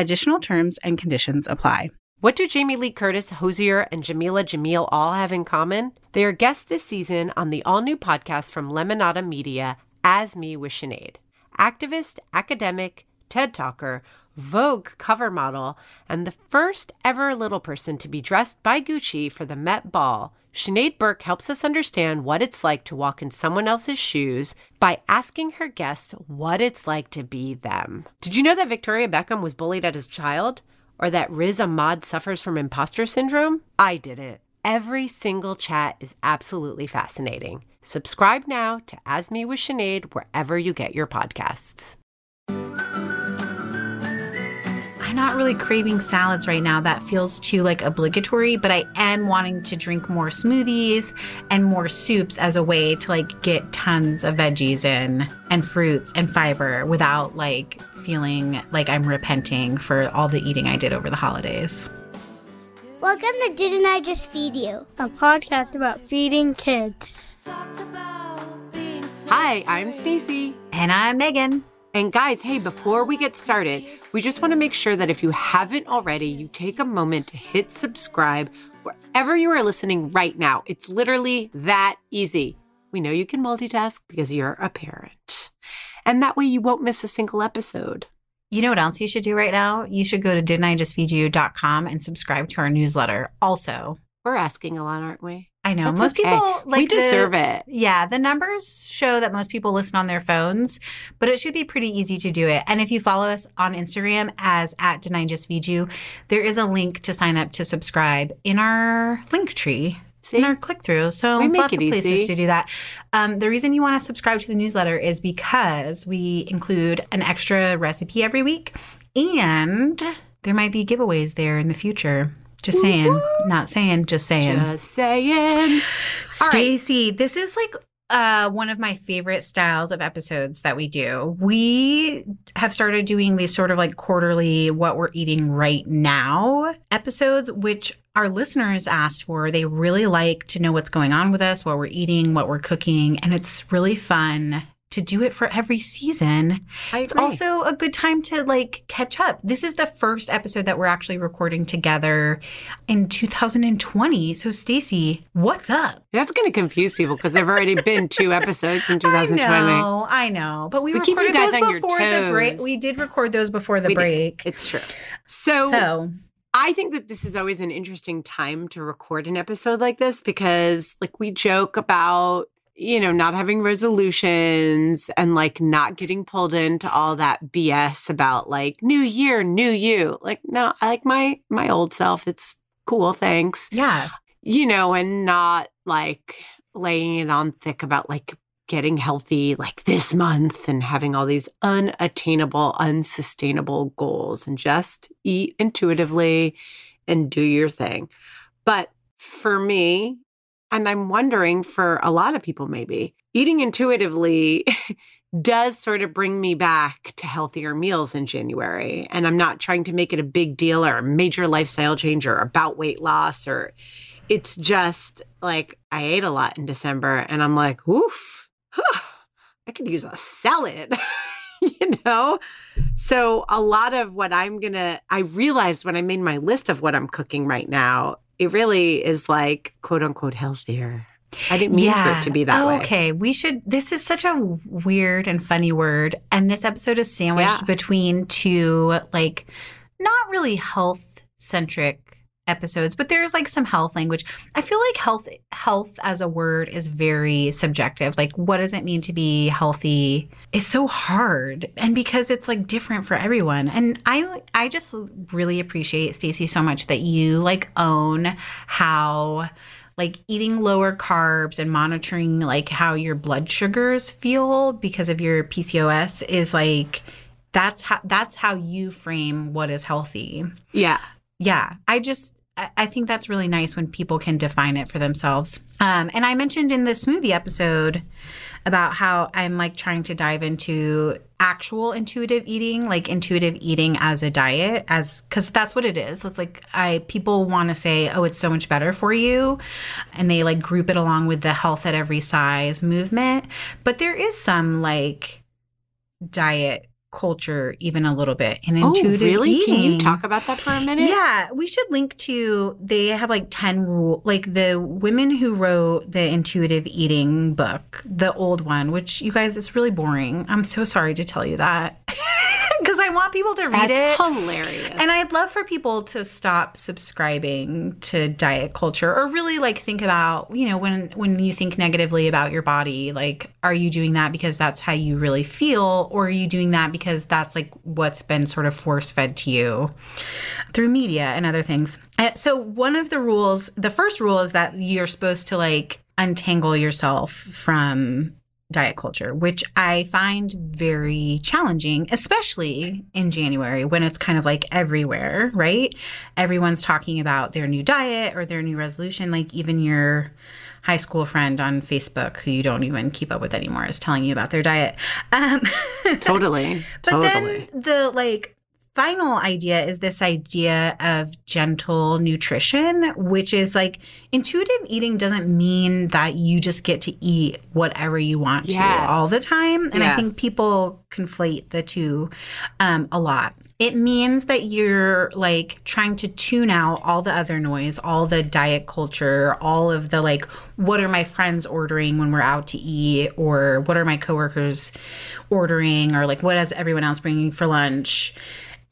Additional terms and conditions apply. What do Jamie Lee Curtis, Hozier, and Jameela Jamil all have in common? They are guests this season on the all new podcast from Lemonada Media, As Me with Sinead. Activist, academic, TED Talker, Vogue cover model, and the first ever little person to be dressed by Gucci for the Met Ball, Sinead Burke helps us understand what it's like to walk in someone else's shoes by asking her guests what it's like to be them. Did you know that Victoria Beckham was bullied as a child? Or that Riz Ahmed suffers from imposter syndrome? I didn't. Every single chat is absolutely fascinating. Subscribe now to As Me with Sinead wherever you get your podcasts. I'm not really craving salads right now. That feels too like obligatory, but I am wanting to drink more smoothies and more soups as a way to like get tons of veggies in and fruits and fiber without like feeling like I'm repenting for all the eating I did over the holidays. Welcome to Didn't I Just Feed You? a podcast about feeding kids. Hi, I'm Stacie. And I'm Meghan. And guys, hey, before we get started, we just want to make sure that if you haven't already, you take a moment to hit subscribe wherever you are listening right now. It's literally that easy. We know you can multitask because you're a parent. And that way you won't miss a single episode. You know what else you should do right now? You should go to didn'tijustfeedyou.com and subscribe to our newsletter. Also, We're asking a lot, aren't we? I know That's most okay. people like we the- deserve it. Yeah, the numbers show that most people listen on their phones, but it should be pretty easy to do it. And if you follow us on Instagram as at Didn't I Just Feed You, there is a link to sign up to subscribe in our link tree. See? In our click through. So We make lots it of places easy. to do that. Um, the reason you want to subscribe to the newsletter is because we include an extra recipe every week and there might be giveaways there in the future. Just saying. Not saying, just saying. Just saying. All right. Stacie, this is like uh, one of my favorite styles of episodes that we do. We have started doing these sort of like quarterly what we're eating right now episodes, which our listeners asked for. They really like to know what's going on with us, what we're eating, what we're cooking, and it's really fun to do it for every season. It's also a good time to like catch up. This is the first episode that we're actually recording together in 2020. So Stacie, what's up? That's going to confuse people because there've already been two episodes in 2020. I know, I know. But we, We recorded those before the break. We did record those before the We did. break. It's true. So, So I think that this is always an interesting time to record an episode like this because, like, we joke about, you know, not having resolutions and like not getting pulled into all that BS about like new year, new you. Like, no, I like my my old self. It's cool, thanks. yeah. You know, and not like laying it on thick about like getting healthy like this month and having all these unattainable, unsustainable goals and just eat intuitively and do your thing. But for me, and I'm wondering for a lot of people maybe, eating intuitively does sort of bring me back to healthier meals in January. And I'm not trying to make it a big deal or a major lifestyle change or about weight loss or it's just like I ate a lot in December and I'm like, oof, I could use a salad, you know? So, a lot of what I'm gonna, I realized when I made my list of what I'm cooking right now, it really is like quote unquote healthier. I didn't mean for it to be that way. Okay, we should. This is such a weird and funny word, and this episode is sandwiched Yeah. between two like not really health centric episodes, but there's like some health language. I feel like health health as a word is very subjective. Like, what does it mean to be healthy? Is so hard, and because it's like different for everyone. And I I just really appreciate Stacie so much that you like own how like eating lower carbs and monitoring like how your blood sugars feel because of your PCOS is like that's how that's how you frame what is healthy. Yeah. Yeah, I just I think that's really nice when people can define it for themselves. Um, and I mentioned in the smoothie episode about how I'm like trying to dive into actual intuitive eating, like intuitive eating as a diet, as because that's what it is. It's like I people want to say, oh, it's so much better for you, and they like group it along with the health at every size movement. But there is some like diet culture, even a little bit in Oh, intuitive really? Can you talk about that for a minute? Yeah, we should link to they have like 10 rule like the women who wrote the intuitive eating book, the old one, which you guys it's really boring. I'm so sorry to tell you that. Cuz I want people to read That's it. hilarious. And I'd love for people to stop subscribing to diet culture or really like think about, you know, when when you think negatively about your body, like are you doing that because that's how you really feel or are you doing that because that's like what's been sort of force fed to you through media and other things. Uh, So one of the rules, the first rule is that you're supposed to like untangle yourself from diet culture, which I find very challenging, especially in January when it's kind of like everywhere, right? Everyone's talking about their new diet or their new resolution. Like even your high school friend on Facebook, who you don't even keep up with anymore, is telling you about their diet. Um, totally. but totally. then the like final idea is this idea of gentle nutrition, which is like intuitive eating doesn't mean that you just get to eat whatever you want Yes. to all the time. And I think people conflate the two um, a lot. It means that you're like trying to tune out all the other noise, all the diet culture, all of the like, what are my friends ordering when we're out to eat, or what are my coworkers ordering, or like, what is everyone else bringing for lunch?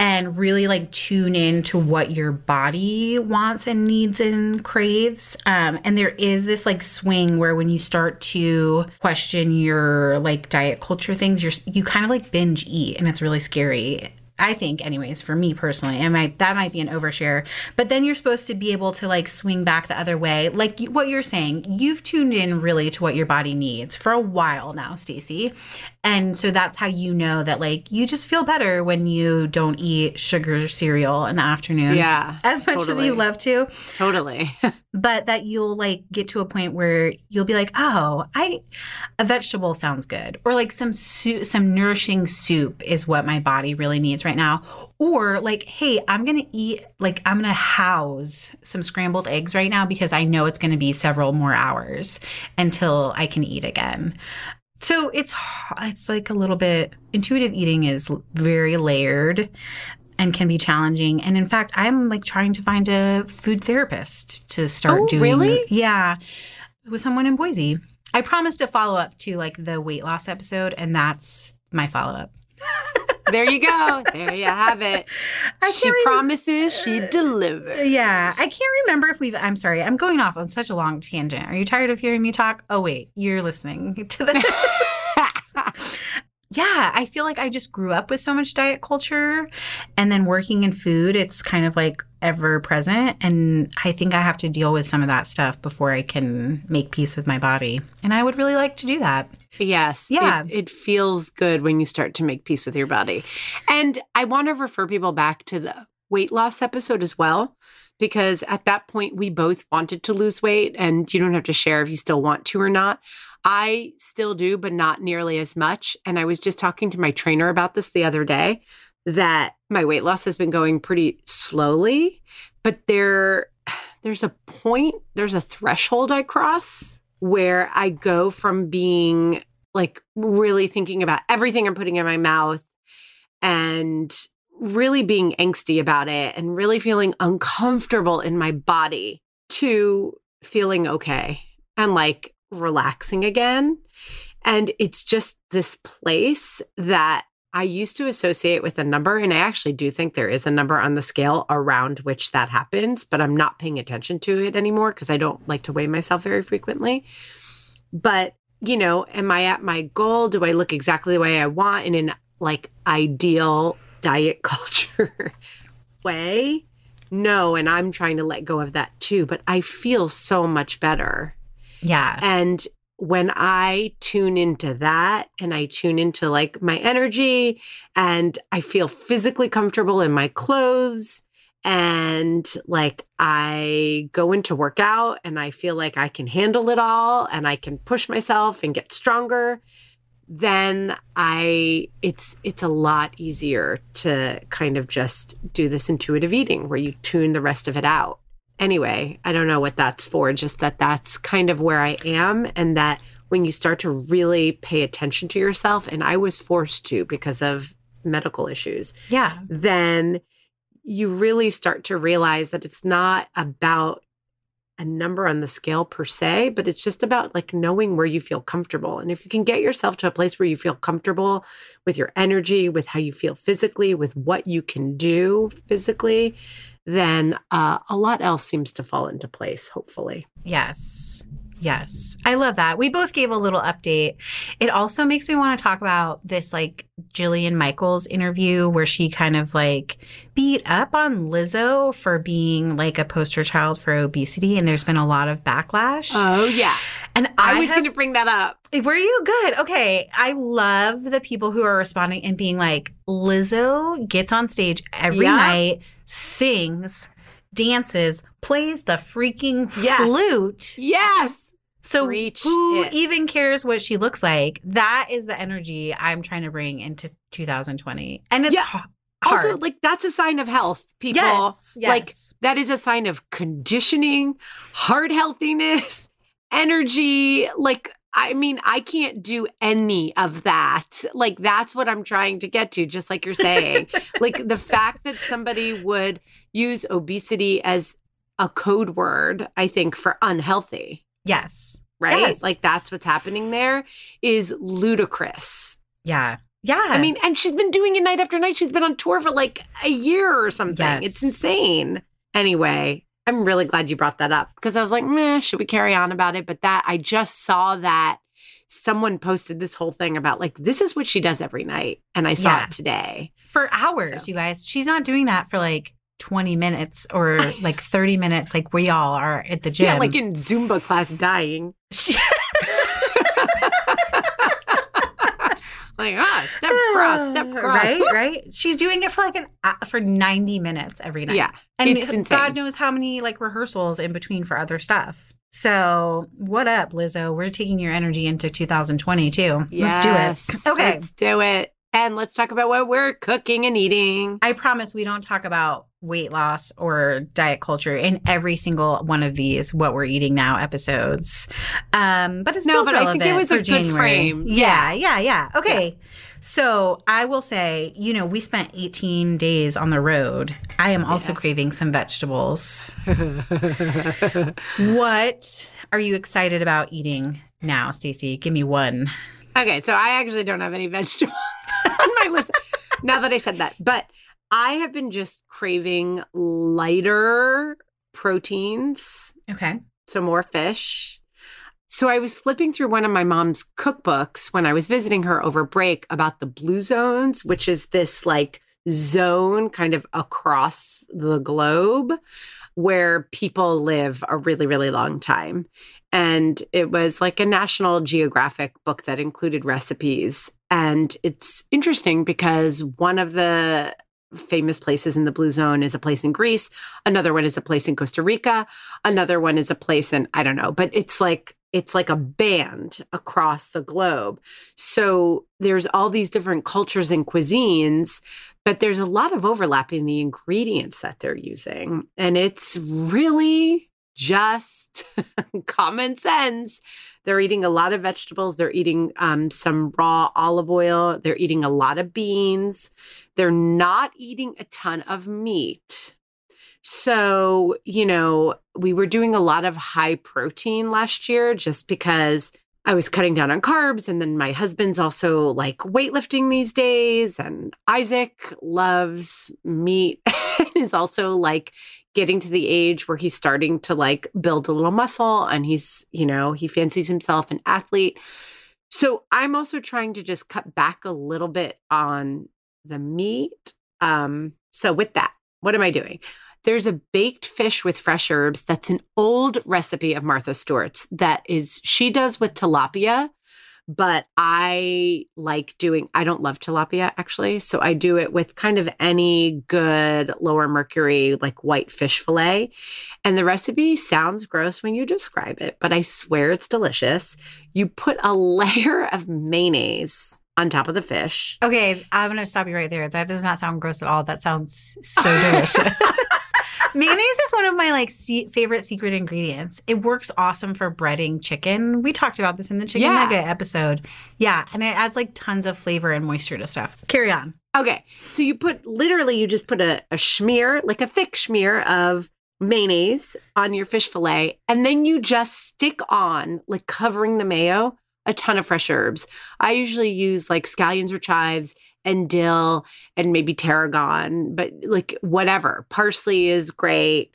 And really like tune in to what your body wants and needs and craves. Um, and there is this like swing where when you start to question your like diet culture things, you're you kind of like binge eat, and it's really scary. I think, anyways, for me personally, and might that might be an overshare. But then you're supposed to be able to like swing back the other way, like you- what you're saying. You've tuned in really to what your body needs for a while now, Stacie, and so that's how you know that like you just feel better when you don't eat sugar cereal in the afternoon. Yeah, as much as you love to Totally. but that you'll like get to a point where you'll be like, oh, I a vegetable sounds good, or like some soup, some nourishing soup is what my body really needs right now, or like, hey, I'm gonna eat like I'm gonna house some scrambled eggs right now because I know it's gonna be several more hours until I can eat again. So it's it's like a little bit intuitive eating is very layered and can be challenging. And in fact, I'm like trying to find a food therapist to start Oh, doing. really? Yeah, with someone in Boise. I promised to follow up to like the weight loss episode, and that's my follow up. There you go. There you have it. She can't promises she uh, delivers. Yeah, I can't remember if we've. I'm sorry, I'm going off on such a long tangent. Are you tired of hearing me talk? Oh wait, you're listening to the. yeah, I feel like I just grew up with so much diet culture and then working in food, it's kind of like ever present. And I think I have to deal with some of that stuff before I can make peace with my body. And I would really like to do that. Yes. Yeah. It, it feels good when you start to make peace with your body. And I want to refer people back to the weight loss episode as well, because at that point, we both wanted to lose weight, and you don't have to share if you still want to or not. I still do, but not nearly as much. And I was just talking to my trainer about this the other day that my weight loss has been going pretty slowly, but there there's a point, there's a threshold I cross where I go from being like really thinking about everything I'm putting in my mouth and really being angsty about it and really feeling uncomfortable in my body to feeling okay and like relaxing again. And it's just this place that I used to associate with a number. And I actually do think there is a number on the scale around which that happens, but I'm not paying attention to it anymore because I don't like to weigh myself very frequently. But, you know, am I at my goal? Do I look exactly the way I want in an like ideal diet culture way? No. And I'm trying to let go of that too. But I feel so much better. Yeah. And when I tune into that and I tune into like my energy and I feel physically comfortable in my clothes and like I go into workout and I feel like I can handle it all and I can push myself and get stronger then I it's it's a lot easier to kind of just do this intuitive eating where you tune the rest of it out anyway, I don't know what that's for, just that that's kind of where I am. And that when you start to really pay attention to yourself, and I was forced to because of medical issues, yeah. then you really start to realize that it's not about a number on the scale per se, but it's just about like knowing where you feel comfortable. And if you can get yourself to a place where you feel comfortable with your energy, with how you feel physically, with what you can do physically, then uh, a lot else seems to fall into place, hopefully. Yes. Yes. I love that. We both gave a little update. It also makes me want to talk about this like Jillian Michaels interview where she kind of like beat up on Lizzo for being like a poster child for obesity. And there's been a lot of backlash. Oh, yeah. and I, I, was have, to bring that up. Were you good? Okay. I love the people who are responding and being like, Lizzo gets on stage every Yeah. night, sings, dances, plays the freaking Yes. flute. Yes. So who it. even cares what she looks like? That is the energy I'm trying to bring into 2020. And it's Yeah. hard. Also, like, that's a sign of health, people. yes, yes. Like, that is a sign of conditioning, heart healthiness, energy. Like, I mean, I can't do any of that. Like, that's what I'm trying to get to, just like you're saying. like, the fact that somebody would use obesity as a code word, I think, for unhealthy, yes. right? Yes. Like, that's what's happening there is ludicrous. Yeah. Yeah. I mean, and she's been doing it night after night. She's been on tour for like a year or something. Yes. It's insane. Anyway, I'm really glad you brought that up because I was like, meh, should we carry on about it? But that I just saw that someone posted this whole thing about like, this is what she does every night. And I saw Yeah. it today. for hours, So. you guys. She's not doing that for like 20 minutes or like 30 minutes like we all are at the gym. Yeah, like in Zumba class dying. Like, ah, step cross, step cross. Right, right. She's doing it for like an uh, for 90 minutes every night. Yeah. And it's God insane. knows how many like rehearsals in between for other stuff. So, what up, Lizzo? We're taking your energy into 2020 too. Yes, Let's do it. Okay. Let's do it. and let's talk about what we're cooking and eating. I promise we don't talk about weight loss or diet culture in every single one of these what we're eating now episodes. Um, but it's No, but I think relevant it was a good January. frame. Yeah, yeah, yeah. Okay. So I will say, you know, we spent 18 days on the road. I am also craving some vegetables. what are you excited about eating now, Stacie Give me one. Okay, so I actually don't have any vegetables on my list now that I said that. But I have been just craving lighter proteins, Okay. so more fish. So I was flipping through one of my mom's cookbooks when I was visiting her over break about the blue zones, which is this like zone kind of across the globe where people live a really, really long time. And it was like a National Geographic book that included recipes. And it's interesting because one of the famous places in the blue zone is a place in Greece, another one is a place in Costa Rica, another one is a place in I don't know, but it's like it's like a band across the globe. So there's all these different cultures and cuisines, but there's a lot of overlap in the ingredients that they're using. And it's really just common sense. They're eating a lot of vegetables. They're eating um, some raw olive oil. They're eating a lot of beans. They're not eating a ton of meat. So, you know, we were doing a lot of high protein last year just because I was cutting down on carbs. And then my husband's also like weightlifting these days. And Isaac loves meat and is also like getting to the age where he's starting to like build a little muscle and he's, you know, he fancies himself an athlete. So I'm also trying to just cut back a little bit on the meat. Um, so with that, what am I doing? There's a baked fish with fresh herbs that's an old recipe of Martha Stewart's that is she does with tilapia, but I like doing I don't love tilapia actually, so I do it with kind of any good lower mercury like white fish fillet. And the recipe sounds gross when you describe it, but I swear it's delicious. You put a layer of mayonnaise on top of the fish. Okay, I'm going to stop you right there. That does not sound gross at all. That sounds so delicious. Mayonnaise is one of my like se- favorite secret ingredients. It works awesome for breading chicken. We talked about this in the chicken Yeah. nugget episode. Yeah, and it adds like tons of flavor and moisture to stuff. Carry on. Okay. So you put literally, you just put a, a schmear, like a thick schmear of mayonnaise on your fish fillet, and then you just stick on, like covering the mayo, a ton of fresh herbs. I usually use like scallions or chives and dill and maybe tarragon, but like whatever. Parsley is great.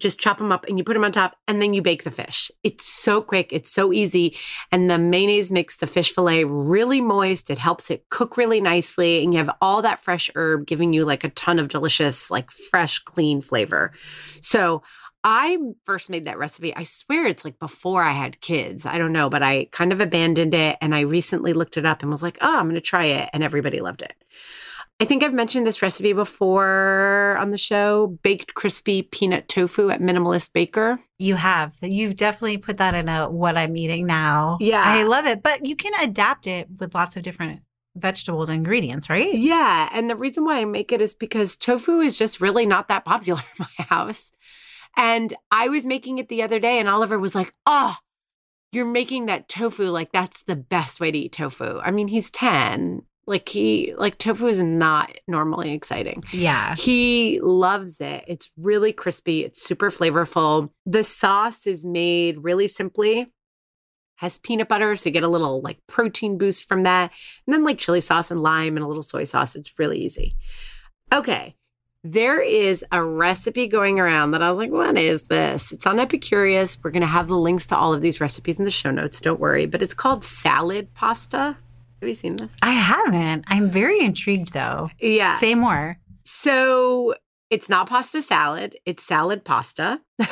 Just chop them up and you put them on top and then you bake the fish. It's so quick, it's so easy. And the mayonnaise makes the fish fillet really moist. It helps it cook really nicely. And you have all that fresh herb giving you like a ton of delicious, like fresh, clean flavor. So I first made that recipe. I swear it's like before I had kids. I don't know, but I kind of abandoned it. And I recently looked it up and was like, oh, I'm going to try it. And everybody loved it. I think I've mentioned this recipe before on the show baked crispy peanut tofu at Minimalist Baker. You have. You've definitely put that in a what I'm eating now. Yeah. I love it. But you can adapt it with lots of different vegetables and ingredients, right? Yeah. And the reason why I make it is because tofu is just really not that popular in my house. And I was making it the other day, and Oliver was like, Oh, you're making that tofu. Like, that's the best way to eat tofu. I mean, he's 10. Like, he, like, tofu is not normally exciting. Yeah. He loves it. It's really crispy, it's super flavorful. The sauce is made really simply. Has peanut butter, so you get a little like protein boost from that. And then like chili sauce and lime and a little soy sauce. It's really easy. Okay. There is a recipe going around that I was like, what is this? It's on Epicurious. We're going to have the links to all of these recipes in the show notes. Don't worry. But it's called salad pasta. Have you seen this? I haven't. I'm very intrigued though. Yeah. Say more. So it's not pasta salad, it's salad pasta.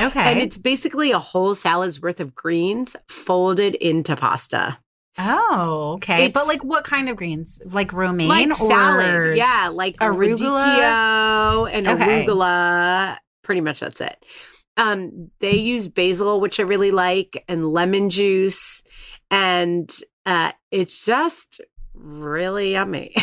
Okay. And it's basically a whole salad's worth of greens folded into pasta. Oh, okay. but like what kind of greens? Like romaine like or salad. Yeah, like arugula? and Okay. arugula. Pretty much that's it. Um, they use basil, which I really like, and lemon juice. And uh, it's just really yummy.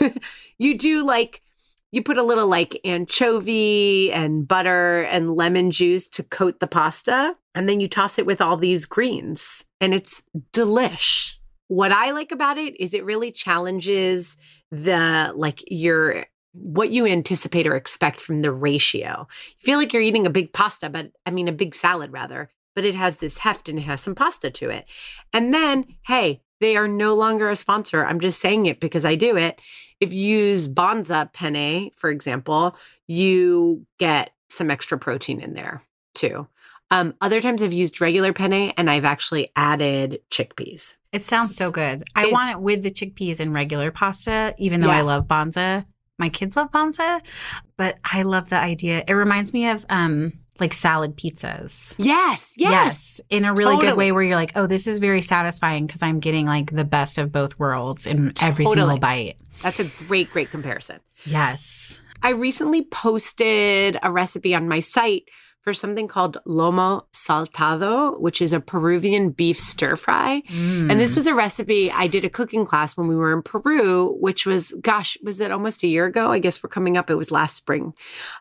you do like you put a little like anchovy and butter and lemon juice to coat the pasta and then you toss it with all these greens and it's delish. What I like about it is it really challenges the like your what you anticipate or expect from the ratio. You feel like you're eating a big pasta, but I mean a big salad rather, but it has this heft and it has some pasta to it. And then, hey, they are no longer a sponsor. I'm just saying it because I do it. If you use Banza penne, for example, you get some extra protein in there too. Um, other times I've used regular penne and I've actually added chickpeas. It sounds so good. I want it with the chickpeas and regular pasta, even though I love Banza. My kids love Banza, but I love the idea. It reminds me of um like salad pizzas. Yes, yes. Yes. in a really good way where you're like, oh, this is very satisfying because I'm getting like the best of both worlds in every single bite. That's a great, great comparison. Yes. I recently posted a recipe on my site for something called lomo saltado, which is a Peruvian beef stir fry. Mm. And this was a recipe I did a cooking class when we were in Peru, which was, gosh, was it almost a year ago? I guess we're coming up. It was last spring.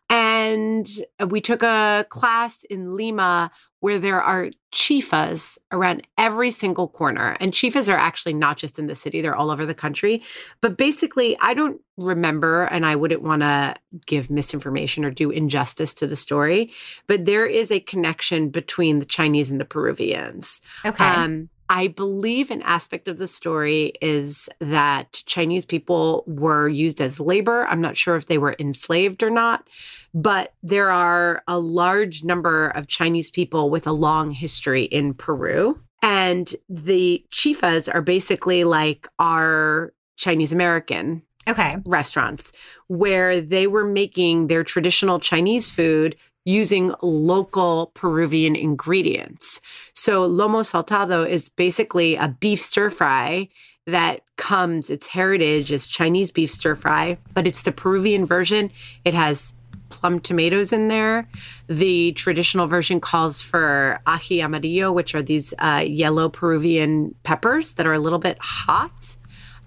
And we took a class in Lima where there are chifas around every single corner. And chifas are actually not just in the city, they're all over the country. But basically, I don't remember, and I wouldn't want to give misinformation or do injustice to the story, but there is a connection between the Chinese and the Peruvians. okay. Um, I believe an aspect of the story is that Chinese people were used as labor. I'm not sure if they were enslaved or not, but there are a large number of Chinese people with a long history in Peru. And the chifas are basically like our Chinese American okay. restaurants where they were making their traditional Chinese food using local Peruvian ingredients. So lomo saltado is basically a beef stir fry that comes its heritage is Chinese beef stir fry, but it's the Peruvian version. It has plum tomatoes in there. The traditional version calls for ají amarillo, which are these uh, yellow Peruvian peppers that are a little bit hot.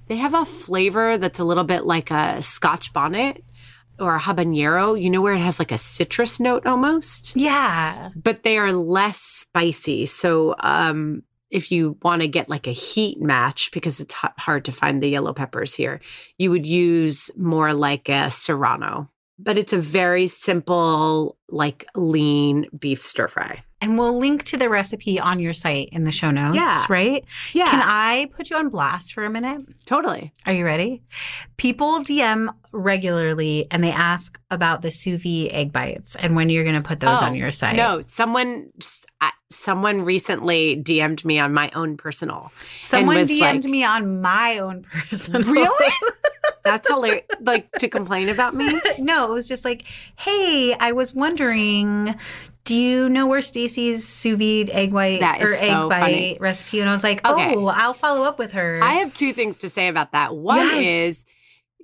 They have a flavor that's a little bit like a scotch bonnet or a habanero, you know, where it has like a citrus note almost, Yeah. but they are less spicy. So, um, if you want to get like a heat match, because it's hard to find the yellow peppers here, you would use more like a serrano. But it's a very simple, like lean beef stir fry. And we'll link to the recipe on your site in the show notes, Yeah. right? Yeah, Can I put you on blast for a minute? totally. Are you ready? People DM regularly and they ask about the sous vide egg bites and when you're going to put those Oh, on your site. No, someone, someone recently DM'd me on my own personal. Someone DM'd like- me on my own personal. Really? That's hilarious. Like to complain about me? no, it was just like, hey, I was wondering, do you know where Stacie's sous vide egg white or egg so bite funny. recipe? And I was like, Okay. oh, I'll follow up with her. I have two things to say about that. One Yes. is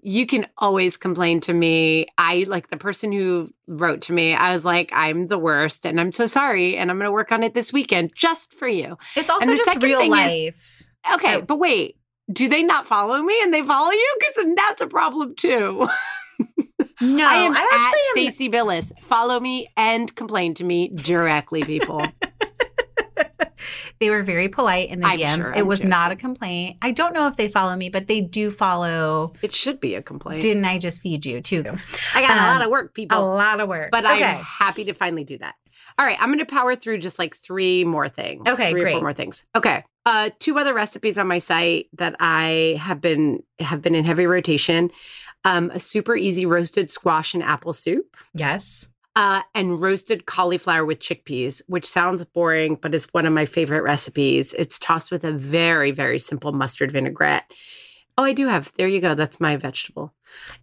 you can always complain to me. I like the person who wrote to me, I was like, I'm the worst and I'm so sorry. And I'm going to work on it this weekend just for you. it's also just real thing is- life. Okay, Oh. but wait, do they not follow me and they follow you? Because then that's a problem too. no, I am I at actually am Stacie Billis. Follow me and complain to me directly, people. They were very polite in the I'm DMs. sure, it was not a complaint. I don't know if they follow me, but they do follow. it should be a complaint. Didn't I just feed you too? I got a um, lot of work, people. A lot of work. but okay. I'm happy to finally do that. All right, I'm going to power through just like three more things. Okay, three or four more things. Okay, uh, two other recipes on my site that I have been have been in heavy rotation. Um, a super easy roasted squash and apple soup. yes. Uh, and roasted cauliflower with chickpeas, which sounds boring, but is one of my favorite recipes. It's tossed with a very, very simple mustard vinaigrette. Oh, I do have. There you go. That's my vegetable.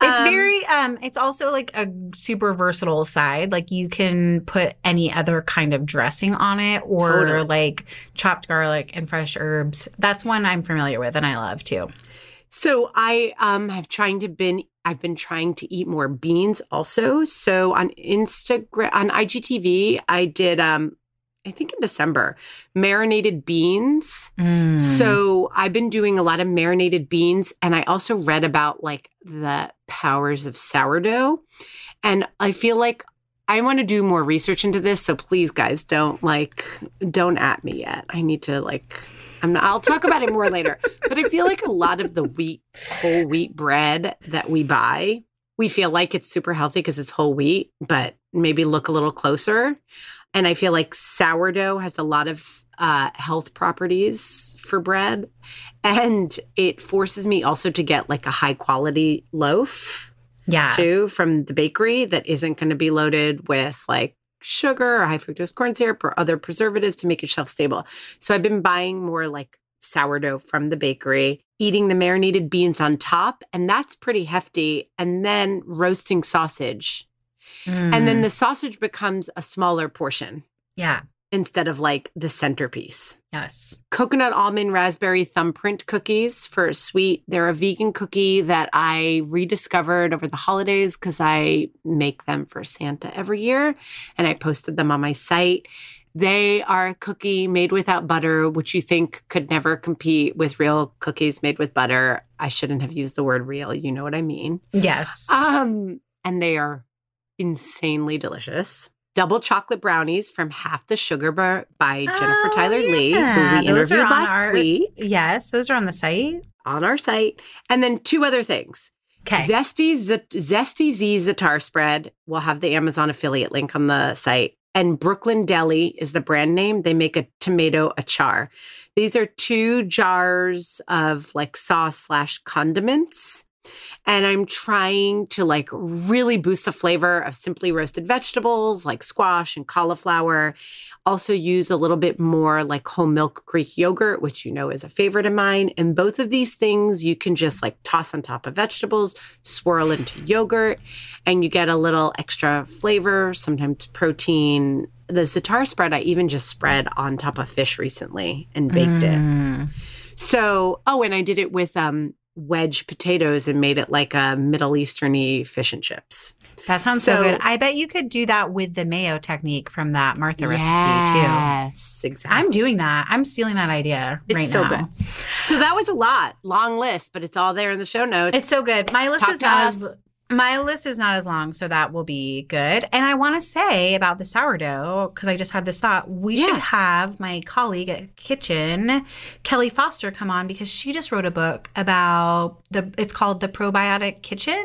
It's Um, very um it's also like a super versatile side. Like you can put any other kind of dressing on it or Totally. like chopped garlic and fresh herbs. That's one I'm familiar with and I love too. So I um have trying to been I've been trying to eat more beans also. So on Instagram on IGTV, I did um I think in December, marinated beans. Mm. So I've been doing a lot of marinated beans and I also read about like the powers of sourdough. And I feel like I want to do more research into this. So please guys don't like don't at me yet. I need to like I'm not, I'll talk about it more later. But I feel like a lot of the wheat whole wheat bread that we buy, we feel like it's super healthy because it's whole wheat, but maybe look a little closer. And I feel like sourdough has a lot of uh, health properties for bread. And it forces me also to get like a high quality loaf yeah. too from the bakery that isn't going to be loaded with like sugar or high fructose corn syrup or other preservatives to make it shelf stable. So I've been buying more like sourdough from the bakery, eating the marinated beans on top, and that's pretty hefty. And then roasting sausage. And then Mm. the sausage becomes a smaller portion yeah. instead of like the centerpiece. Yes. Coconut almond raspberry thumbprint cookies for a sweet. They're a vegan cookie that I rediscovered over the holidays because I make them for Santa every year and I posted them on my site. They are a cookie made without butter, which you think could never compete with real cookies made with butter. I shouldn't have used the word real. You know what I mean. Yes. Um, and they are insanely delicious. Double chocolate brownies from Half the Sugar Bar by Jennifer Oh, Tyler Lee, who we Those interviewed last our- week yes. Those are on the site. on our site. And then two other things. Okay. Zesty, Z- Zesty Z Zatar spread. We'll have the Amazon affiliate link on the site. And Brooklyn Delhi is the brand name. They make a tomato achar. These are two jars of like sauce slash condiments. And I'm trying to like really boost the flavor of simply roasted vegetables like squash and cauliflower. Also use a little bit more like whole milk Greek yogurt, which you know is a favorite of mine. And both of these things you can just like toss on top of vegetables, swirl into yogurt, and you get a little extra flavor, sometimes protein. The Zatar spread I even just spread on top of fish recently and baked it. Mm. So, oh, and I did it with um wedge potatoes and made it like a Middle Easterny fish and chips. That sounds so, So- good. I bet you could do that with the mayo technique from that Martha recipe too. Yes, exactly. I'm doing that. I'm stealing that idea It's right so now. good. So that was a lot, long list, but it's all there in the show notes. It's so good. My list Talk is not us. as my list is not as long, so that will be good. And I want to say about the sourdough because I just had this thought: we Yeah. should have my colleague at Kitchn, Kelli Foster, come on because she just wrote a book about the. It's called the Probiotic Kitchen,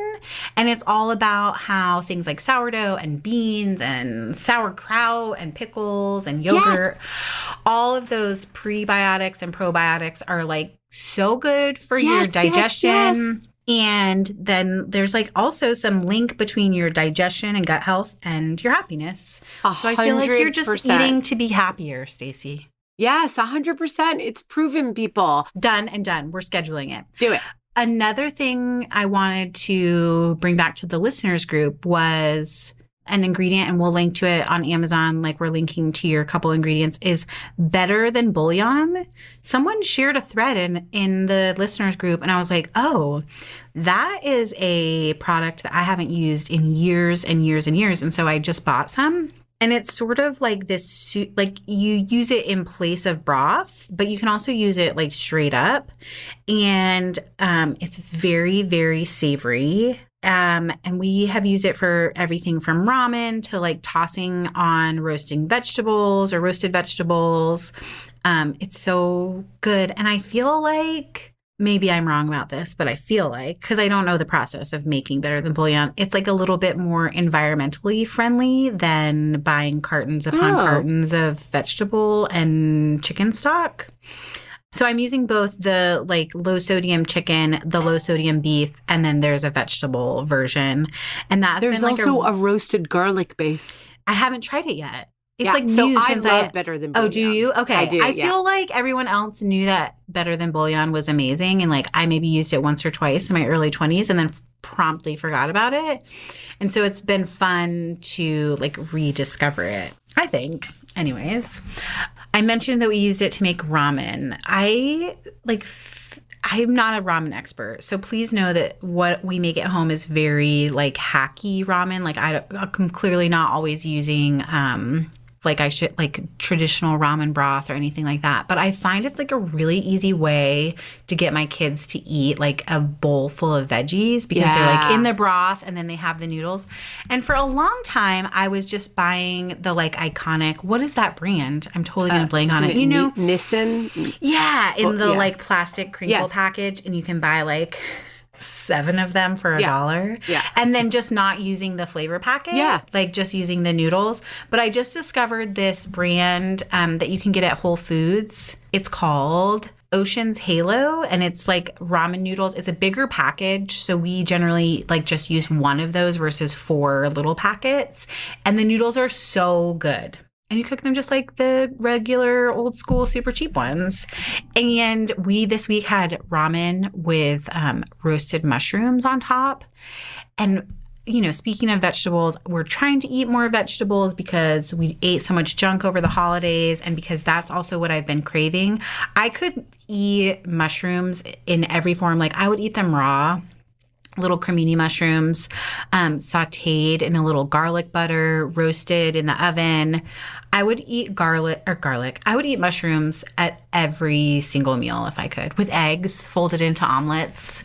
and it's all about how things like sourdough and beans and sauerkraut and pickles and yogurt, all of those prebiotics and probiotics are like so good for your Yes, yes, digestion. yes. And then there's like also some link between your digestion and gut health and your happiness. A So I feel like you're just eating to be happier, Stacie. Yes, hundred percent. It's proven, people. Done and done. We're scheduling it. Do it. Another thing I wanted to bring back to the listeners group was an ingredient, and we'll link to it on Amazon, like we're linking to your couple ingredients, is better than bouillon. Someone shared a thread in, in the listeners group, and I was like, oh, that is a product that I haven't used in years and years and years. And so I just bought some. And it's sort of like this soup, like you use it in place of broth, but you can also use it like straight up. And um, it's very, very savory. Um, and we have used it for everything from ramen to like tossing on roasting vegetables or roasted vegetables. Um, it's so good. And I feel like maybe I'm wrong about this, but I feel like because I don't know the process of making better than bouillon, it's like a little bit more environmentally friendly than buying cartons upon Oh. cartons of vegetable and chicken stock. So I'm using both the like low sodium chicken, the low sodium beef, and then there's a vegetable version. And that's There's been like also a, a, roasted garlic base. I haven't tried it yet. It's Yeah, like so new I since love I better than. Oh, do you? Okay. I do. I yeah. feel like everyone else knew that better than bouillon was amazing. And like I maybe used it once or twice in my early 20s and then promptly forgot about it. And so it's been fun to like rediscover it, I think. Anyways, I mentioned that we used it to make ramen. I like. I'm not a ramen expert, so please know that what we make at home is very like hacky ramen. Like I, I'm clearly not always using um, like I should like traditional ramen broth or anything like that. But I find it's like a really easy way to get my kids to eat like a bowl full of veggies because they're like in the broth and then they have the noodles. And for a long time, I was just buying the like iconic. What is that brand? I'm totally gonna uh, blank on it. You know, Ni- Nissin? yeah, in the yeah. like plastic crinkle Yes. package, and you can buy like seven of them for a Yeah. dollar. Yeah. And then just not using the flavor packet. Yeah. Like just using the noodles. But I just discovered this brand um, that you can get at Whole Foods. It's called Ocean's Halo and it's like ramen noodles. It's a bigger package. So we generally like just use one of those versus four little packets. And the noodles are so good and you cook them just like the regular old school super cheap ones. And we this week had ramen with um, roasted mushrooms on top. And you know speaking of vegetables we're trying to eat more vegetables because we ate so much junk over the holidays and because that's also what i've been craving. I could eat mushrooms in every form. Like i would eat them raw little cremini mushrooms, um, sauteed in a little garlic butter, roasted in the oven. I would eat garlic or garlic. I would eat mushrooms at every single meal if I could, with eggs folded into omelets.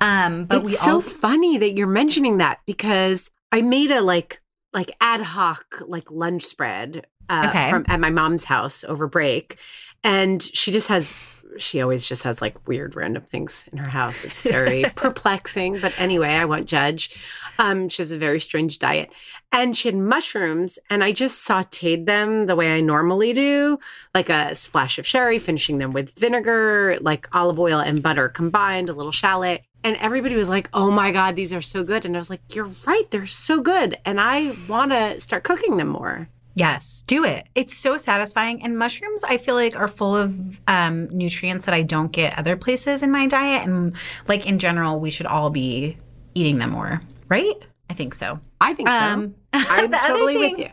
Um, but it's so also funny that you're mentioning that because I made a like like ad hoc like lunch spread uh, Okay. from at my mom's house over break, and she just has she always just has like weird random things in her house. It's very perplexing, but anyway, I won't judge. Um, she has a very strange diet, and she had mushrooms, and I just sautéed them the way I normally do, like a splash of sherry, finishing them with vinegar, like olive oil and butter combined, a little shallot. And everybody was like, oh my God, these are so good. And I was like, you're right, they're so good. And I want to start cooking them more. Yes, do it. It's so satisfying. And mushrooms, I feel like, are full of um, nutrients that I don't get other places in my diet. And, like, in general, we should all be eating them more, right? I think so. I think so. Um, I'm the other totally with thing you.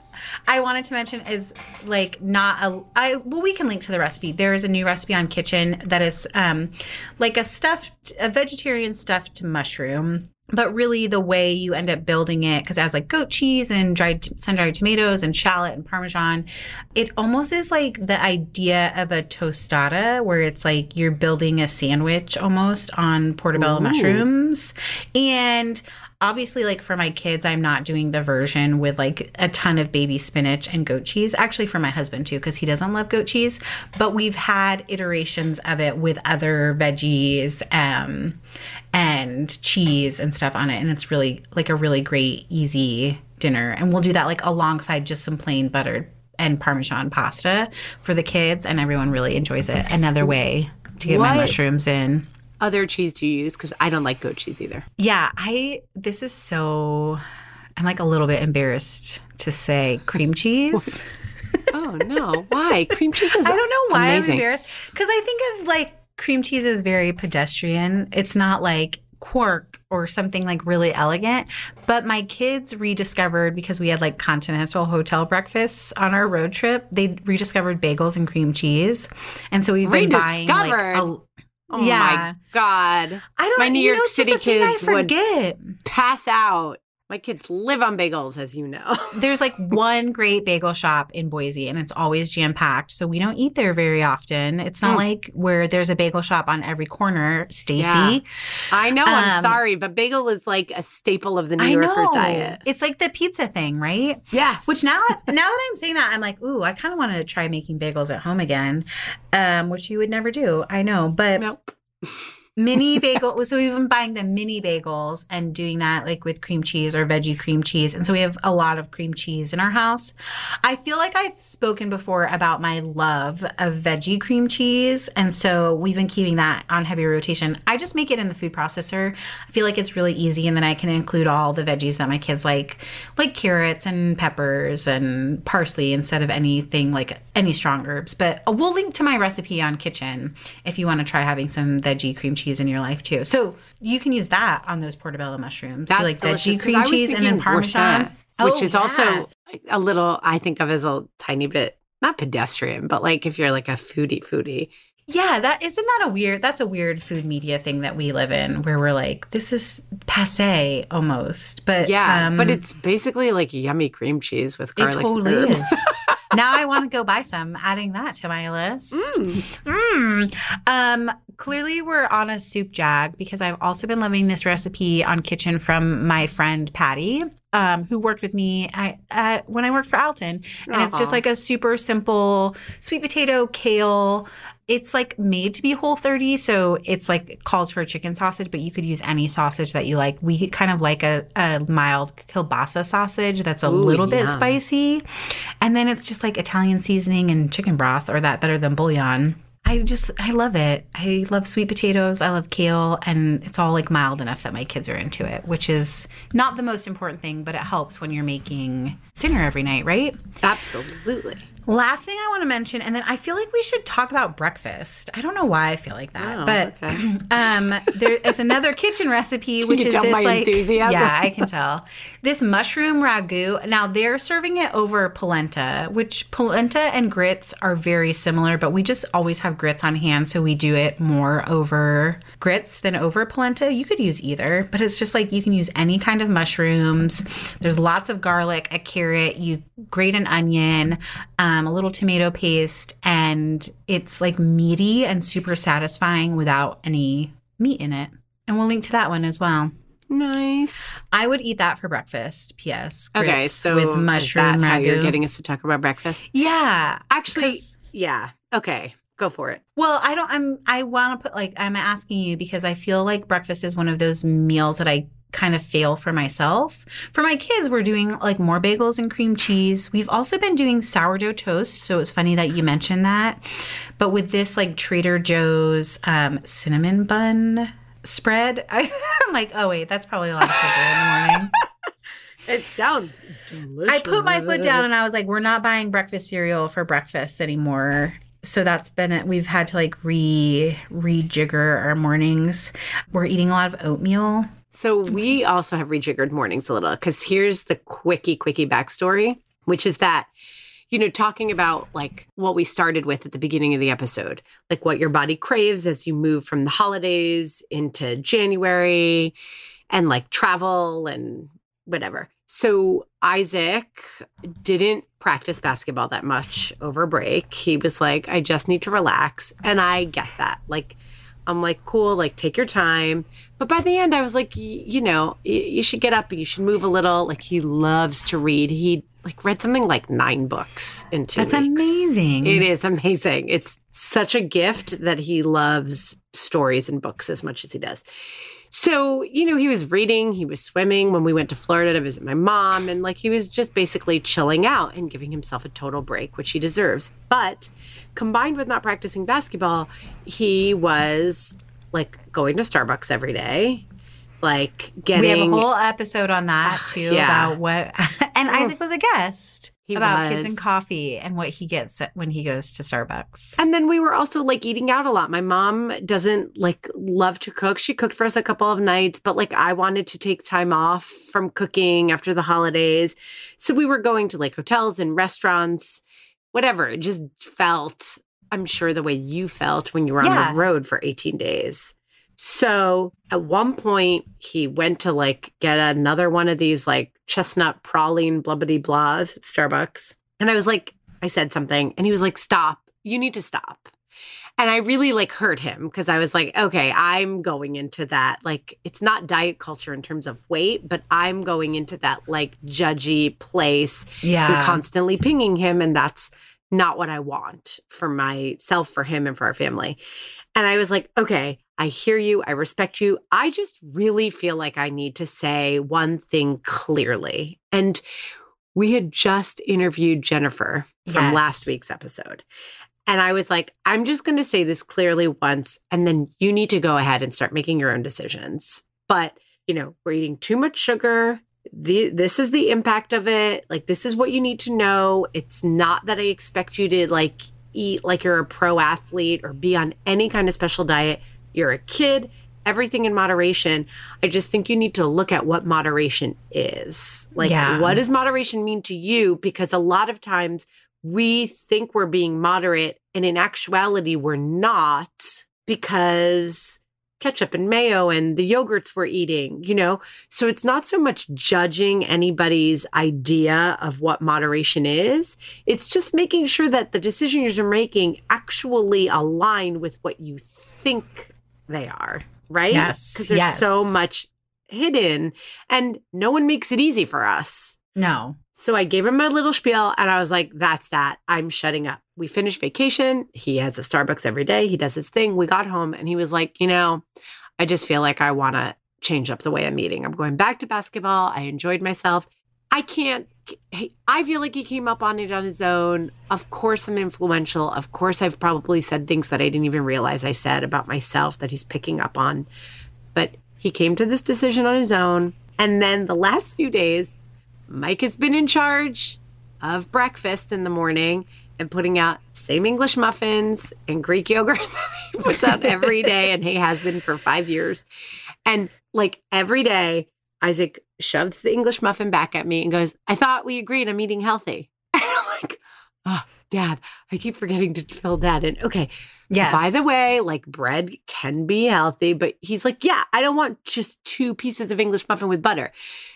I wanted to mention is like not a I well we can link to the recipe. There is a new recipe on Kitchn that is um like a stuffed a vegetarian stuffed mushroom. But really, the way you end up building it, because it has like goat cheese and dried sun dried tomatoes and shallot and parmesan, it almost is like the idea of a tostada, where it's like you're building a sandwich almost on portobello Ooh. mushrooms. And obviously like for my kids i'm not doing the version with like a ton of baby spinach and goat cheese. Actually for my husband too because he doesn't love goat cheese. But we've had iterations of it with other veggies um, and cheese and stuff on it. And it's really like a really great easy dinner. And we'll do that like alongside just some plain buttered and parmesan pasta for the kids. And everyone really enjoys it. Another way to get my mushrooms in Other cheese do you use? Because I don't like goat cheese either. yeah, I this is so I'm like a little bit embarrassed to say cream cheese. Oh no! Why cream cheese is? I don't know why amazing. I'm embarrassed cuz I think of like cream cheese as very pedestrian. It's not like quark or something like really elegant. But my kids rediscovered because we had like continental hotel breakfasts on our road trip. They rediscovered bagels and cream cheese. And so we've been buying like a, Rediscovered? Oh yeah. my god! I don't My New York know, City kids would- forget. Pass out. My kids live on bagels, as you know. There's like one great bagel shop in Boise and it's always jam packed. So we don't eat there very often. It's not Mm. like where there's a bagel shop on every corner, Stacie. Yeah. I know. I'm Um, sorry, but bagel is like a staple of the New I Yorker know. diet. It's like the pizza thing, right? Yes. Which now now that I'm saying that, I'm like, ooh, I kind of want to try making bagels at home again. Um, which you would never do. I know. But nope. mini bagel so we've been buying the mini bagels and doing that like with cream cheese or veggie cream cheese and so we have a lot of cream cheese in our house. I feel like i've spoken before about my love of veggie cream cheese and so we've been keeping that on heavy rotation. I just make it in the food processor. I feel like it's really easy and then i can include all the veggies that my kids like like carrots and peppers and parsley instead of anything like any strong herbs. But we'll link to my recipe on Kitchn if you want to try having some veggie cream cheese in your life too. So you can use that on those portobello mushrooms. That's Do like delicious, veggie cream cheese and then parmesan, which Oh, is yeah. also a little. I think of as a tiny bit not pedestrian, but like if you're like a foodie foodie. yeah. That isn't that a weird. That's a weird food media thing that we live in, where we're like, this is passe almost. But Yeah, um, but it's basically like yummy cream cheese with it garlic. totally herbs. is. now I want to go buy some, adding that to my list. Mm. Um, clearly, we're on a soup jag because I've also been loving this recipe on Kitchn from my friend Patty. Um, who worked with me I, uh, when I worked for Alton. And it's just like a super simple sweet potato, kale. It's like made to be whole 30. So it's like calls for a chicken sausage, but you could use any sausage that you like. We kind of like a, a mild kielbasa sausage that's a Ooh, little bit spicy. And then it's just like Italian seasoning and chicken broth, or that better than bouillon. I just, I love it. I love sweet potatoes. I love kale. And it's all like mild enough that my kids are into it, which is not the most important thing, but it helps when you're making dinner every night, right? Absolutely. Last thing I want to mention, and then I feel like we should talk about breakfast. I don't know why I feel like that, Oh, but okay. um, there is another Kitchn recipe, which is this like enthusiasm? yeah, I can tell this mushroom ragu. Now they're serving it over polenta, which polenta and grits are very similar, but we just always have grits on hand, so we do it more over grits than over polenta. You could use either, but it's just like you can use any kind of mushrooms. There's lots of garlic, a carrot. You grate an onion. Um, Um, a little tomato paste, and it's like meaty and super satisfying without any meat in it. And we'll link to that one as well. Nice. I would eat that for breakfast. P.S. Okay, so with is mushroom that how you're getting us to talk about breakfast? yeah, actually, yeah. Okay, go for it. Well, I don't. I'm. I want to put like I'm asking you because I feel like breakfast is one of those meals that I kind of fail for myself. For my kids, we're doing like more bagels and cream cheese. We've also been doing sourdough toast, so it's funny that you mentioned that. But with this like Trader Joe's um, cinnamon bun spread, I, I'm like, oh wait, that's probably a lot of sugar in the morning. It sounds delicious. I put my foot down and I was like, we're not buying breakfast cereal for breakfast anymore. So that's been it. We've had to like re rejigger our mornings. We're eating a lot of oatmeal. So we also have rejiggered mornings a little because here's the quickie, quickie backstory, which is that, you know, talking about like what we started with at the beginning of the episode, like what your body craves as you move from the holidays into January and like travel and whatever. So Isaac didn't practice basketball that much over break. He was like, I just need to relax. And I get that. Like, I'm like, cool, like take your time. But by the end, I was like, you know, y- you should get up, and you should move a little. Like he loves to read. He like read something like nine books in two That's weeks. amazing. It is amazing. It's such a gift that he loves stories and books as much as he does. So, you know, he was reading, he was swimming when we went to Florida to visit my mom, and like he was just basically chilling out and giving himself a total break, which he deserves. But combined with not practicing basketball, he was like going to Starbucks every day, like getting. We have a whole episode on that ah, too yeah. about what. And oh. Isaac was a guest He about kids and coffee and what he gets when he goes to Starbucks. And then we were also like eating out a lot. My mom doesn't like love to cook. She cooked for us a couple of nights, but like I wanted to take time off from cooking after the holidays. So we were going to like hotels and restaurants, whatever. It just felt, I'm sure, the way you felt when you were on Yeah. the road for 18 days. So at one point, he went to like get another one of these like chestnut praline blubbity blahs at Starbucks. And I was like, I said something, and he was like, stop. You need to stop. And I really like hurt him because I was like, okay, I'm going into that. Like, it's not diet culture in terms of weight, but I'm going into that like judgy place Yeah. and constantly pinging him. And that's not what I want for myself, for him, and for our family. And I was like, okay, I hear you. I respect you. I just really feel like I need to say one thing clearly. And we had just interviewed Jennifer from Yes. last week's episode. And I was like, I'm just going to say this clearly once, and then you need to go ahead and start making your own decisions. But, you know, we're eating too much sugar. The, this is the impact of it. Like, this is what you need to know. It's not that I expect you to like eat like you're a pro athlete or be on any kind of special diet. You're a kid, everything in moderation. I just think you need to look at what moderation is. Like, Yeah. what does moderation mean to you? Because a lot of times we think we're being moderate, and in actuality, we're not because ketchup and mayo and the yogurts we're eating, you know? So it's not so much judging anybody's idea of what moderation is. It's just making sure that the decisions you're making actually align with what you think they are, right? Yes, Because there's yes. so much hidden and no one makes it easy for us. No. So I gave him my little spiel and I was like, that's that. I'm shutting up. We finished vacation. He has a Starbucks every day. He does his thing. We got home and he was like, you know, I just feel like I want to change up the way I'm eating. I'm going back to basketball. I enjoyed myself. I can't, I feel like he came up on it on his own. Of course, I'm influential. Of course, I've probably said things that I didn't even realize I said about myself that he's picking up on. But he came to this decision on his own. And then the last few days, Mike has been in charge of breakfast in the morning and putting out same English muffins and Greek yogurt that he puts out every day, and he has been for five years. And like every day, Isaac shoves the English muffin back at me and goes, I thought we agreed I'm eating healthy. And I'm like, oh, dad, I keep forgetting to fill dad in. Okay. Yes. By the way, like bread can be healthy, but he's like, yeah, I don't want just two pieces of English muffin with butter.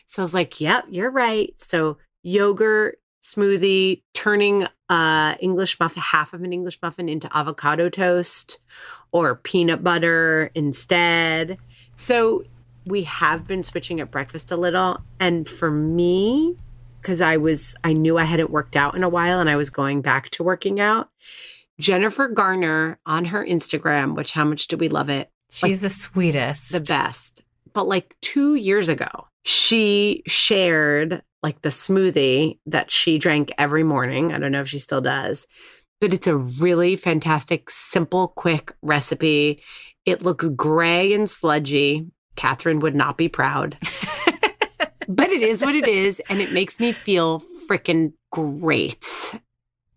So I was like, yep, you're right. So yogurt smoothie, turning uh English muffin, half of an English muffin into avocado toast or peanut butter instead. So we have been switching at breakfast a little. And for me, because I was, I knew I hadn't worked out in a while and I was going back to working out. Jennifer Garner on her Instagram, which how much do we love it? She's the sweetest. The best. But like two years ago, she shared like the smoothie that she drank every morning. I don't know if she still does, but it's a really fantastic, simple, quick recipe. It looks gray and sludgy. Catherine would not be proud, but it is what it is. And it makes me feel freaking great.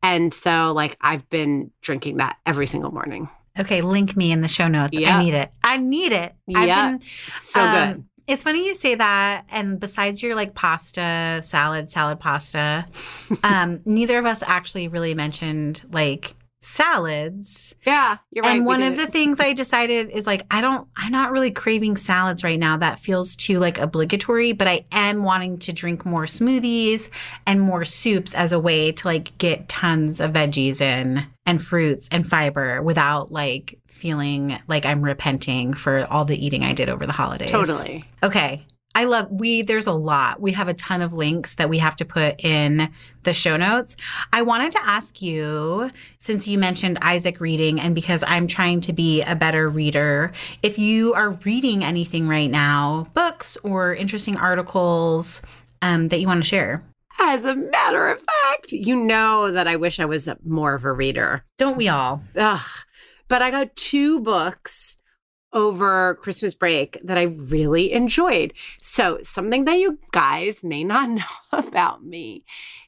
And so, like, I've been drinking that every single morning. Okay, link me in the show notes. I need it. I need it. I've Yeah. been So Um, good. It's funny you say that. And besides your like pasta, salad, salad pasta, um, neither of us actually really mentioned like salads. Yeah, you're right. and one of the things I decided is like, I don't, I'm not really craving salads right now. That feels too like obligatory, but I am wanting to drink more smoothies and more soups as a way to like get tons of veggies in and fruits and fiber without like feeling like I'm repenting for all the eating I did over the holidays. Totally. Okay. I love we there's a lot. We have a ton of links that we have to put in the show notes. I wanted to ask you since you mentioned Isaac reading and because I'm trying to be a better reader, if you are reading anything right now, books or interesting articles um, that you want to share. As a matter of fact, you know that I wish I was more of a reader. Don't we all? Ugh. But I got two books over Christmas break that I really enjoyed. So, something that you guys may not know about me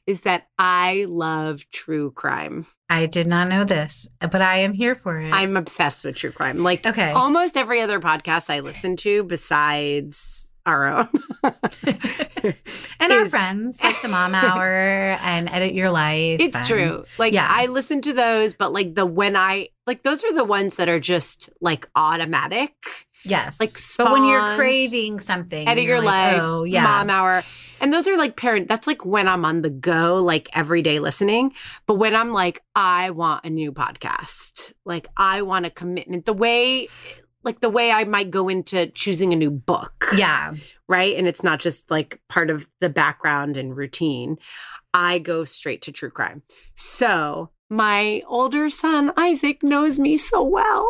is that I love true crime. I did not know this, but I am here for it. I'm obsessed with true crime. Like Okay. almost every other podcast I listen to besides our own. and our friends like the Mom Hour and Edit Your Life. It's and- true. Like yeah. I listen to those, but like the when I like those are the ones that are just like automatic. Yes. Like but when you're craving something, Edit your like, life, Oh, yeah. mom hour. And those are like parent that's like when I'm on the go, like every day listening. But when I'm like, I want a new podcast, like I want a commitment, the way like the way I might go into choosing a new book. Yeah. right? And it's not just like part of the background and routine. I go straight to true crime. So my older son, Isaac, knows me so well.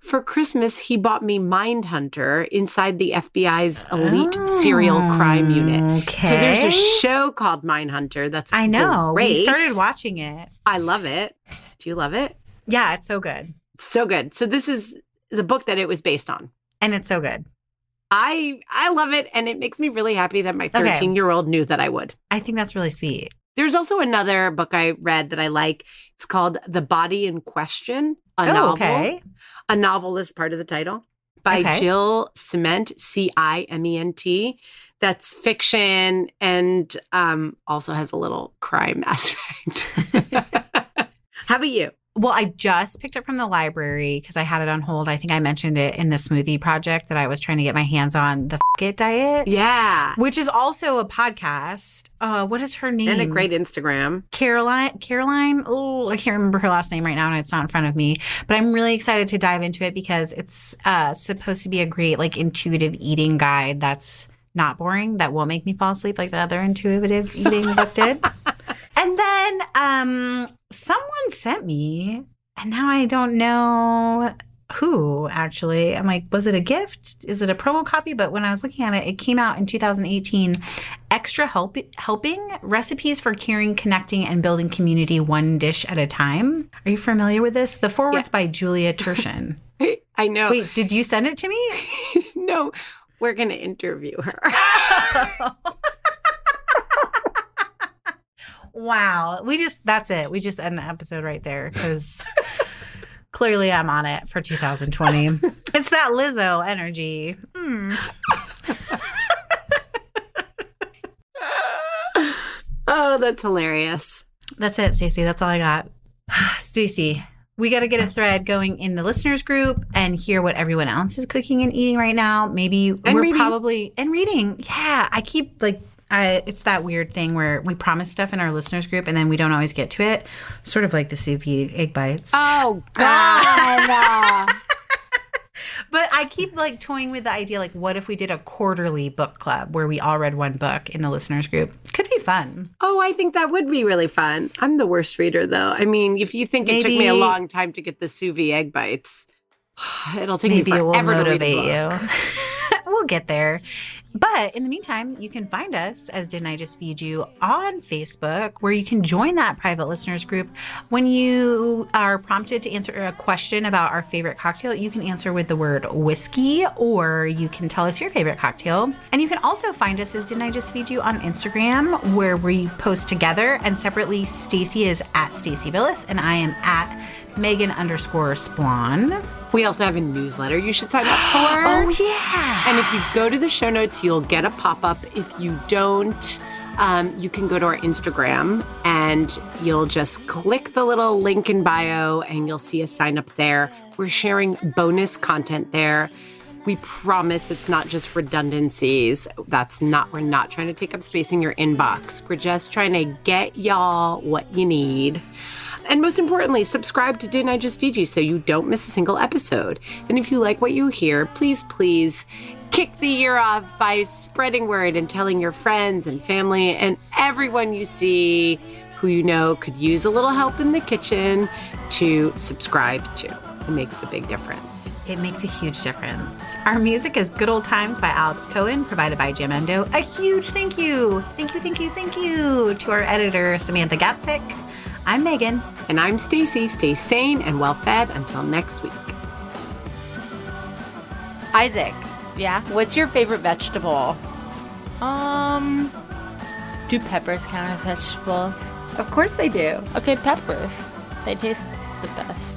For Christmas, he bought me Mindhunter inside the FBI's elite serial oh, crime unit. Okay. So there's a show called Mindhunter that's I know. great. We started watching it. I love it. Do you love it? Yeah, it's so good. So good. So this is the book that it was based on. And it's so good. I I love it and it makes me really happy that my 13 year old knew that I would. I think that's really sweet. There's also another book I read that I like. It's called The Body in Question, a oh, novel. okay. A novel is part of the title by Okay. Jill Ciment, C I M E N T. That's fiction and um, also has a little crime aspect. How about you? Well, I just picked it from the library because I had it on hold. I think I mentioned it in the smoothie project that I was trying to get my hands on the F- It diet, Yeah. which is also a podcast. Uh, what is her name? And a great Instagram. Caroline. Caroline. Oh, I can't remember her last name right now, and it's not in front of me. But I'm really excited to dive into it because it's uh, supposed to be a great, like, intuitive eating guide that's not boring that won't make me fall asleep like the other intuitive eating book did. And then um, someone sent me, and now I don't know who actually. I'm like, was it a gift? Is it a promo copy? But when I was looking at it, it came out in 2018. Extra help helping recipes for caring, connecting, and building community one dish at a time. Are you familiar with this? The forward's by Julia Turshen. I know. Wait, did you send it to me? no, we're going to interview her. Wow. We just, that's it. We just end the episode right there because clearly I'm on it for 2020. it's that Lizzo energy. Hmm. oh, that's hilarious. That's it, Stacie. That's all I got. Stacie, we got to get a thread going in the listeners group and hear what everyone else is cooking and eating right now. Maybe we're reading. probably and reading. Yeah, I keep like I, it's that weird thing where we promise stuff in our listeners group and then we don't always get to it. Sort of like the sous vide egg bites. Oh, God. But I keep like toying with the idea like, what if we did a quarterly book club where we all read one book in the listeners group? Could be fun. oh, I think that would be really fun. I'm the worst reader, though. I mean, if you think it took me a long time to get the sous vide egg bites, it'll take Maybe me it will forever to read motivate a book. you. we'll get there. But in the meantime, you can find us as Didn't I Just Feed You on Facebook, where you can join that private listeners group. When you are prompted to answer a question about our favorite cocktail, you can answer with the word whiskey, or you can tell us your favorite cocktail. And you can also find us as Didn't I Just Feed You on Instagram, where we post together. And separately, Stacie is at Stacie Billis, and I am at Meghan underscore Splawn. We also have a newsletter you should sign up for. Oh, yeah. And if you go to the show notes, you'll get a pop up. If you don't, um, you can go to our Instagram and you'll just click the little link in bio and you'll see a sign up there. We're sharing bonus content there. We promise it's not just redundancies. That's not, we're not trying to take up space in your inbox. We're just trying to get y'all what you need. And most importantly, subscribe to Didn't I Just Feed You so you don't miss a single episode. And if you like what you hear, please, please kick the year off by spreading word and telling your friends and family and everyone you see who you know could use a little help in the kitchen to subscribe to. It makes a big difference. It makes a huge difference. Our music is Good Old Times by Alex Cohen, provided by Jamendo. A huge thank you, thank you, thank you, thank you to our editor, Samantha Gatzik. I'm Meghan. And I'm Stacie. Stay sane and well fed until next week. Isaac, Yeah. what's your favorite vegetable? Um. Do peppers count as vegetables? Of course they do. Okay, peppers. They taste the best.